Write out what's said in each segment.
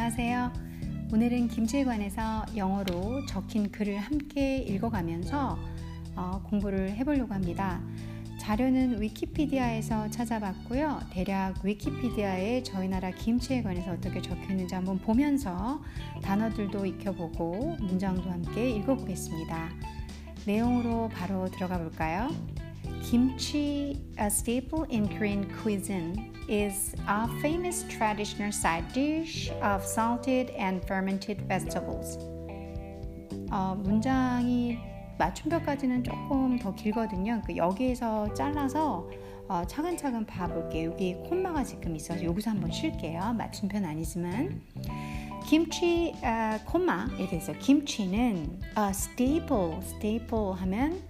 안녕하세요. 오늘은 김치에 관해서 영어로 적힌 글을 함께 읽어가면서 어, 공부를 해보려고 합니다. 자료는 위키피디아에서 찾아봤고요. 대략 위키피디아에 저희 나라 김치에 관해서 어떻게 적혀 있는지 한번 보면서 단어들도 익혀보고 문장도 함께 읽어보겠습니다. 내용으로 바로 들어가 볼까요? Kimchi, a staple in Korean cuisine, is a famous traditional side dish of salted and fermented vegetables. 어, 문장이 맞춤표까지는 조금 더 길거든요. 그 여기에서 잘라서 어, 차근차근 봐볼게요. 여기 콤마가 지금 있어서 여기서 한번 쉴게요. 맞춤표는 아니지만. 김치 어, 콤마 이렇게 돼서 김치는 어, staple, staple 하면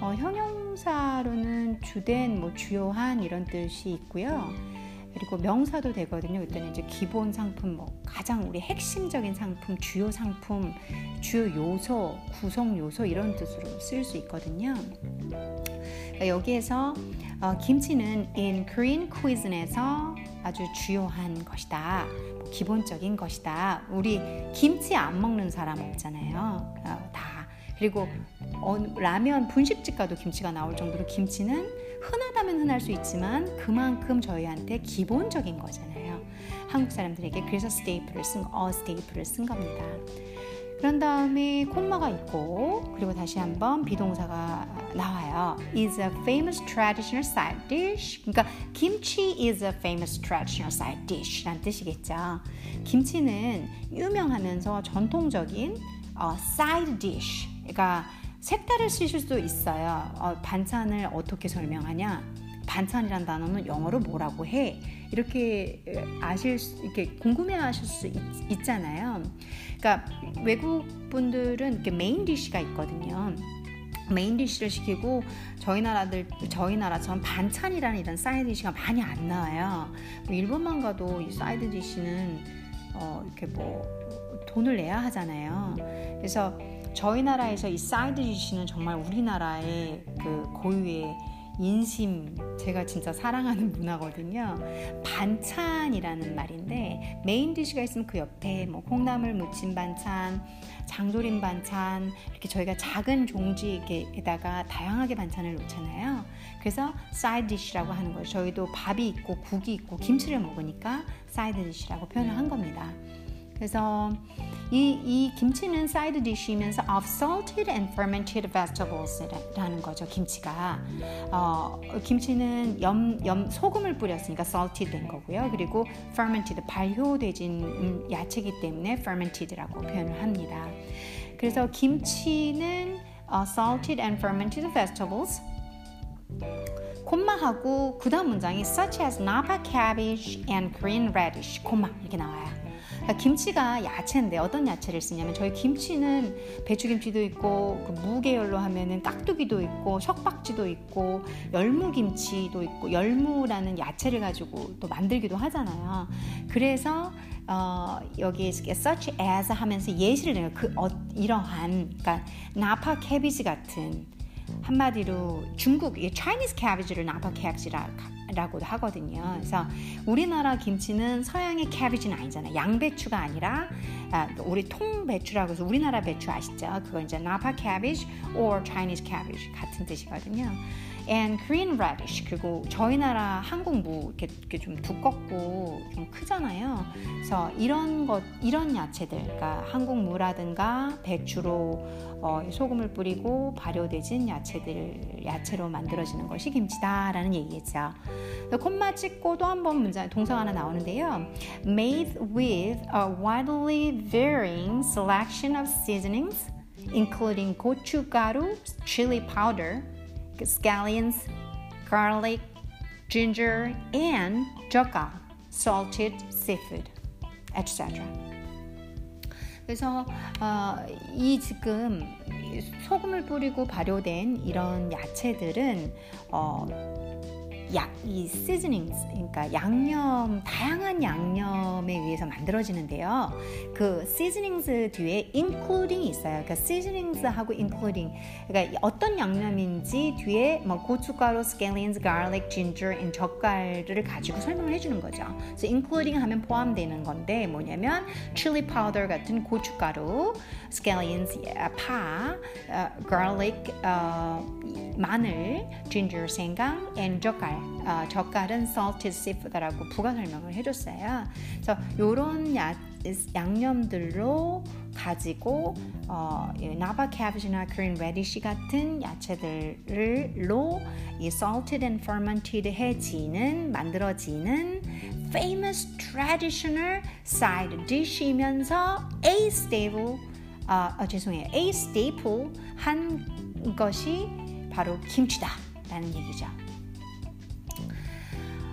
어, 형용사로는 주된, 뭐 주요한 이런 뜻이 있고요. 그리고 명사도 되거든요. 그때는 이제 기본 상품, 뭐 가장 우리 핵심적인 상품, 주요 상품, 주요 요소, 구성 요소 이런 뜻으로 쓸 수 있거든요. 그러니까 여기에서 어, 김치는 in Korean cuisine에서 아주 주요한 것이다. 뭐 기본적인 것이다. 우리 김치 안 먹는 사람 없잖아요. 어, 다 그리고 어, 라면 분식집 가도 김치가 나올 정도로 김치는 흔하다면 흔할 수 있지만 그만큼 저희한테 기본적인 거잖아요. 한국 사람들에게 그래서 스테이플을 쓴, 어 스테이플을 쓴 겁니다. 그런 다음에 콤마가 있고 그리고 다시 한번 비동사가 나와요. is a famous traditional side dish. 그러니까 김치 is a famous traditional side dish란 뜻이겠죠. 김치는 유명하면서 전통적인 어, side dish 그러니까 색깔을 쓰실 수도 있어요. 어, 반찬을 어떻게 설명하냐? 반찬이란 단어는 영어로 뭐라고 해? 이렇게 아실 수, 이렇게 궁금해하실 수 있, 잖아요 그러니까 외국 분들은 이렇게 main dish가 있거든요. main dish를 시키고 저희 나라들 저희 나라처럼 반찬이라는 이런 side dish가 많이 안 나와요. 뭐 일본만 가도 이 side dish는 어, 이렇게 뭐 돈을 내야 하잖아요. 그래서 저희 나라에서 이 side dish는 정말 우리나라의 그 고유의 인심 제가 진짜 사랑하는 문화거든요. 반찬이라는 말인데 main dish가 있으면 그 옆에 뭐 콩나물 무침 반찬, 장조림 반찬 이렇게 저희가 작은 종지에다가 다양하게 반찬을 놓잖아요. 그래서 side dish라고 하는 거예요. 저희도 밥이 있고 국이 있고 김치를 먹으니까 side dish라고 표현을 한 겁니다. 그래서 이, 이 김치는 side dish면서 of salted and fermented vegetables라는 거죠. 김치가 어, 김치는 염, 염 소금을 뿌렸으니까 salted 된 거고요. 그리고 fermented 발효되진 음, 야채이기 때문에 fermented라고 표현을 합니다. 그래서 김치는 uh, salted and fermented vegetables 콤마하고 그 다음 문장이 such as napa cabbage and Korean radish 콤마 이렇게 나와요. 그러니까 김치가 야채인데 어떤 야채를 쓰냐면 저희 김치는 배추김치도 있고 그 무계열로 하면은 깍두기도 있고 석박지도 있고 열무김치도 있고 열무라는 야채를 가지고 또 만들기도 하잖아요. 그래서 어, 여기 such as 하면서 예시를 내요. 그 어, 이러한 그러니까 나파 캐비지 같은 한마디로 중국 Chinese cabbage를 나파 cabbage라 라고도 하거든요. 그래서 우리나라 김치는 서양의 캐비지는 아니잖아요. 양배추가 아니라 아, 우리 통배추라고 해서 우리나라 배추 아시죠? 그거 이제 나파 cabbage or Chinese cabbage 같은 뜻이거든요. And Korean radish 그리고 저희 나라 한국 무 이렇게, 이렇게 좀 두껍고 좀 크잖아요. 그래서 이런 것 이런 야채들, 그러니까 한국 무라든가 배추로 어, 소금을 뿌리고 발효되진 야채들 야채로 만들어지는 것이 김치다라는 얘기겠죠. 콤마 찍고 또 한 번 문장 동사 하나 나오는데요. Made with a widely varying selection of seasonings, including 고춧가루, chili powder, scallions, garlic, ginger, and jokka, salted seafood, etc. 그래서 어, 이 지금 소금을 뿌리고 발효된 이런 야채들은 어, 약, 이 seasonings, 그러니까 양념, 다양한 양념에 의해서 만들어지는데요. 그 seasonings 뒤에 including이 있어요. 그러니까 seasonings하고 including. 그러니까 어떤 양념인지 뒤에 뭐 고춧가루, scallions, garlic, ginger, and 젓갈을 가지고 설명을 해주는 거죠. 그래서 including 하면 포함되는 건데 뭐냐면 chili powder 같은 고춧가루, scallions, 파, uh, garlic, uh, 마늘, ginger, 생강, and 젓갈. 어, 젓갈은 salted seafood라고 부가 설명을 해줬어요. 그래서 이런 양념들로 가지고 어, napa cabbage나 green radish 같은 야채들로 이 salted and fermented 해지는 만들어지는 famous traditional side dish이면서 a staple 아, 어, 죄송해요 a staple 한 것이 바로 김치다라는 얘기죠.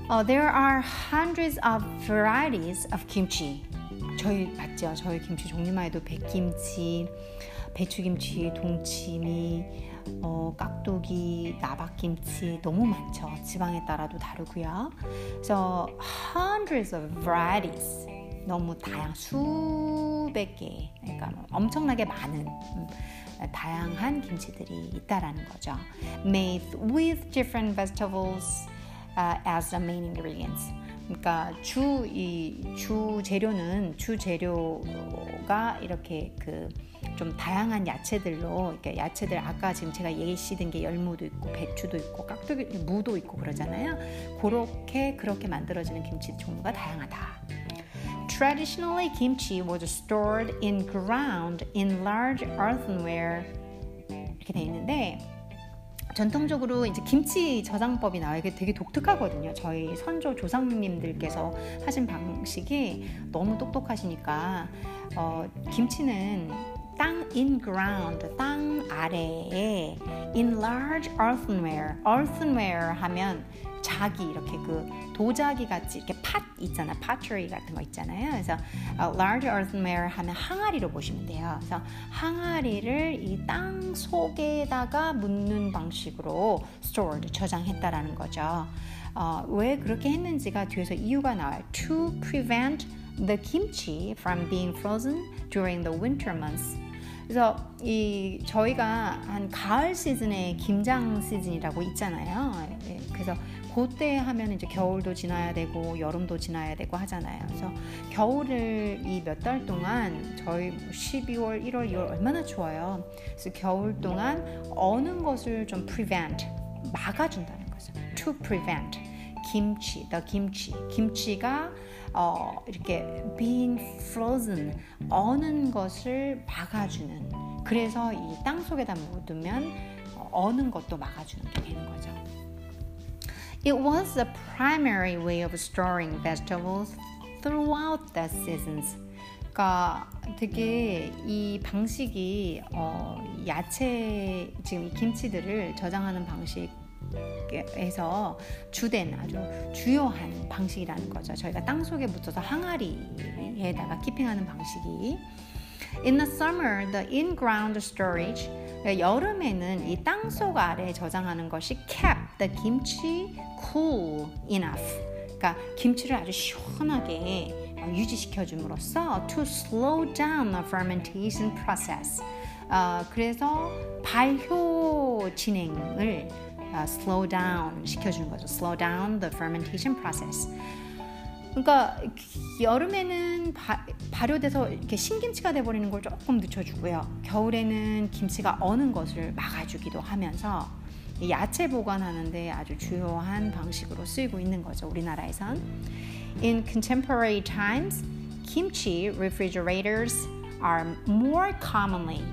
Uh, there are hundreds of varieties of kimchi. 저희 맞죠? 저희 김치 종류만 해도 백김치, 배추김치, 동치미, 어, 깍두기, 나박김치 너무 많죠. 지방에 따라도 다르고요. 그래서 hundreds of varieties 너무 다양 수백 개, 그러니까 엄청나게 많은 음, 다양한 김치들이 있다라는 거죠. Made with different vegetables. Uh, as the main ingredients. 그러니까 주 이 주 재료는 주 재료가 이렇게 그 좀 다양한 야채들로 이렇게 야채들 아까 지금 제가 예시든 게 열무도 있고 배추도 있고 깍두기 무도 있고 그러잖아요. 그렇게 그렇게 만들어지는 김치 종류가 다양하다. Traditionally, kimchi was stored in ground in large earthenware 이렇게 돼 있는데 전통적으로 이제 김치 저장법이 나와요. 이게 되게 독특하거든요. 저희 선조 조상님들께서 하신 방식이 너무 똑똑하시니까 어, 김치는 땅 in ground 땅 아래에 in large earthenware earthenware 하면 자기 이렇게 그 도자기 같이 이렇게 팥 있잖아 pottery 같은 거 있잖아요. 그래서 uh, large earthenware 하면 항아리로 보시면 돼요. 그래서 항아리를 이 땅 속에다가 묻는 방식으로 stored 저장했다라는 거죠. 어, 왜 그렇게 했는지가 뒤에서 이유가 나와요. To prevent the kimchi from being frozen during the winter months. 그래서 이 저희가 한 가을 시즌에 김장 시즌이라고 있잖아요. 예, 그래서 그때 하면 이제 겨울도 지나야 되고 여름도 지나야 되고 하잖아요. 그래서 겨울을 이 몇 달 동안 저희 12월, 1월, 2월 얼마나 추워요. 그래서 겨울 동안 어느 것을 좀 prevent 막아준다는 거죠. To prevent 김치, the 김치, 김치가 어, 이렇게 being frozen 어는 것을 막아주는. 그래서 이 땅 속에다 묻으면 어는 것도 막아주는 게 되는 거죠. It was the primary way of storing vegetables throughout the seasons. 그러니까 되게 이 방식이 어, 야채 지금 이 김치들을 저장하는 방식 에서 주된 아주 주요한 방식이라는 거죠. 저희가 땅 속에 묻어서 항아리에다가 키핑하는 방식이 In the summer, the in-ground storage 여름에는 이 땅 속 아래 저장하는 것이 kept the kimchi cool enough. 그러니까 김치를 아주 시원하게 유지시켜 줌으로써 to slow down the fermentation process. 어, 그래서 발효 진행을 uh, slow down 시켜주는 거죠. slow down the fermentation process. 그러니까 여름에는 바, 발효돼서 이렇게 신김치가 돼버리는 걸 조금 늦춰주고요. 겨울에는 김치가 어는 것을 막아주기도 하면서 야채 보관하는데 아주 주요한 방식으로 쓰이고 있는 거죠. 우리나라에선. In contemporary times, kimchi refrigerators are more commonly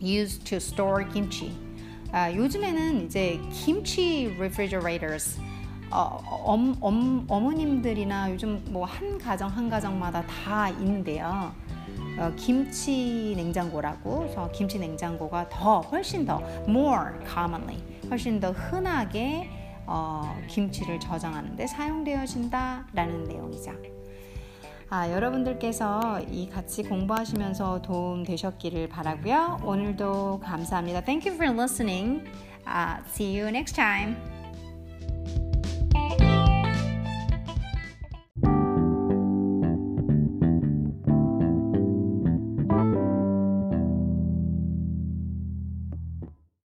used to store kimchi. 아, 요즘에는 이제 김치 refrigerators 어, 엄, 엄, 어머님들이나 요즘 뭐 한 가정 한 가정마다 다 있는데요. 어, 김치 냉장고라고 그래서 김치 냉장고가 더 훨씬 더 more commonly 훨씬 더 흔하게 어, 김치를 저장하는데 사용되어진다라는 내용이죠. 아, 여러분들께서 이 같이 공부하시면서 도움 되셨기를 바라고요. 오늘도 감사합니다. Thank you for listening. Uh, see you next time.